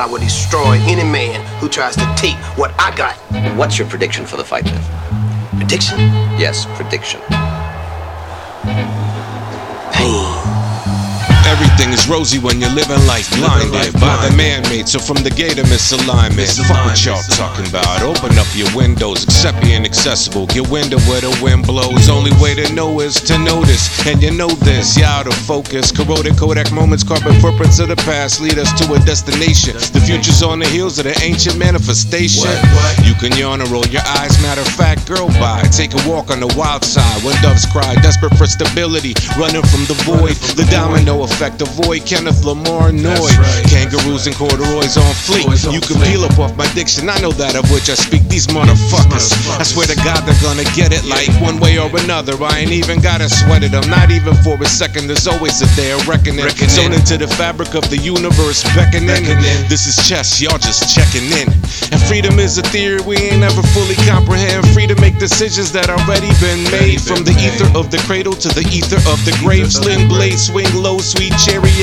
I will destroy any man who tries to take what I got. What's your prediction for the fight, then? Prediction? Yes, prediction. Everything is rosy when you're living life blinded by the man-made. So from the gate of misalignment, fuck what y'all talking about. Open up your windows, accept being accessible. Get window where the wind blows. Only way to know is to notice, and you know this. You're out of focus. Corroded Kodak moments, carbon footprints of the past lead us to a destination. The future's on the heels of the ancient manifestation. You can yawn or roll your eyes. Matter of fact, girl. Take a walk on the wild side when doves cry, desperate for stability, running from the void. The domino effect avoid Kenneth Lamar Noy. Kangaroos and corduroys on fleek. You can peel up off my diction, I know that of which I speak. These motherfuckers, I swear to God they're gonna get it like one way or another. I ain't even gotta sweat it, I'm not even for a second. There's always a day of reckoning. Sewn into the fabric of the universe, beckoning. This is chess, y'all just checking in. And freedom is a theory we ain't ever fully comprehend. Free to make decisions that already been made. From the ether of the cradle to the ether of the grave. Sling blade, swing low, sweet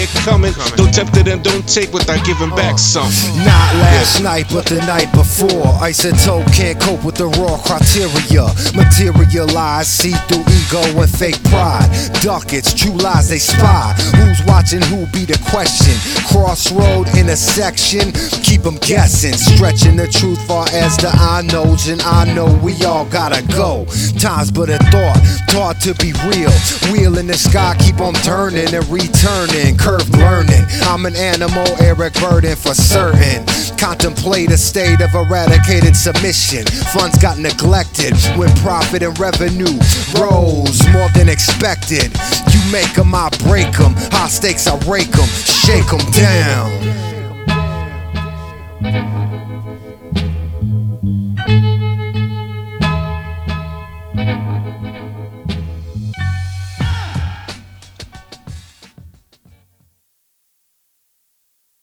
chariot coming. Don't tempt it and don't take without giving uh. back some. Not last night, but the night before. Isotope can't cope with the raw criteria. Materialize, see through ego and fake pride. Ducats, true lies they spy. Who's watching, who be the question? Crossroad intersection, keep them guessing. Stretching the truth far as the I knows, and I know we all gotta go. Times but a thought, taught to be real. Wheel in the sky, keep on turning and returning learning, curve learning. I'm an animal, Eric Burdon for certain. Contemplate a state of eradicated submission. Funds got neglected when profit and revenue rose more than expected. You make them, I break them. High stakes, I rake them, shake them down.